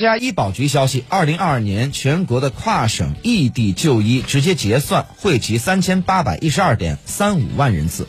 国家医保局消息二零二二年全国的跨省异地就医直接结算汇集三千八百一十二点三五万人次。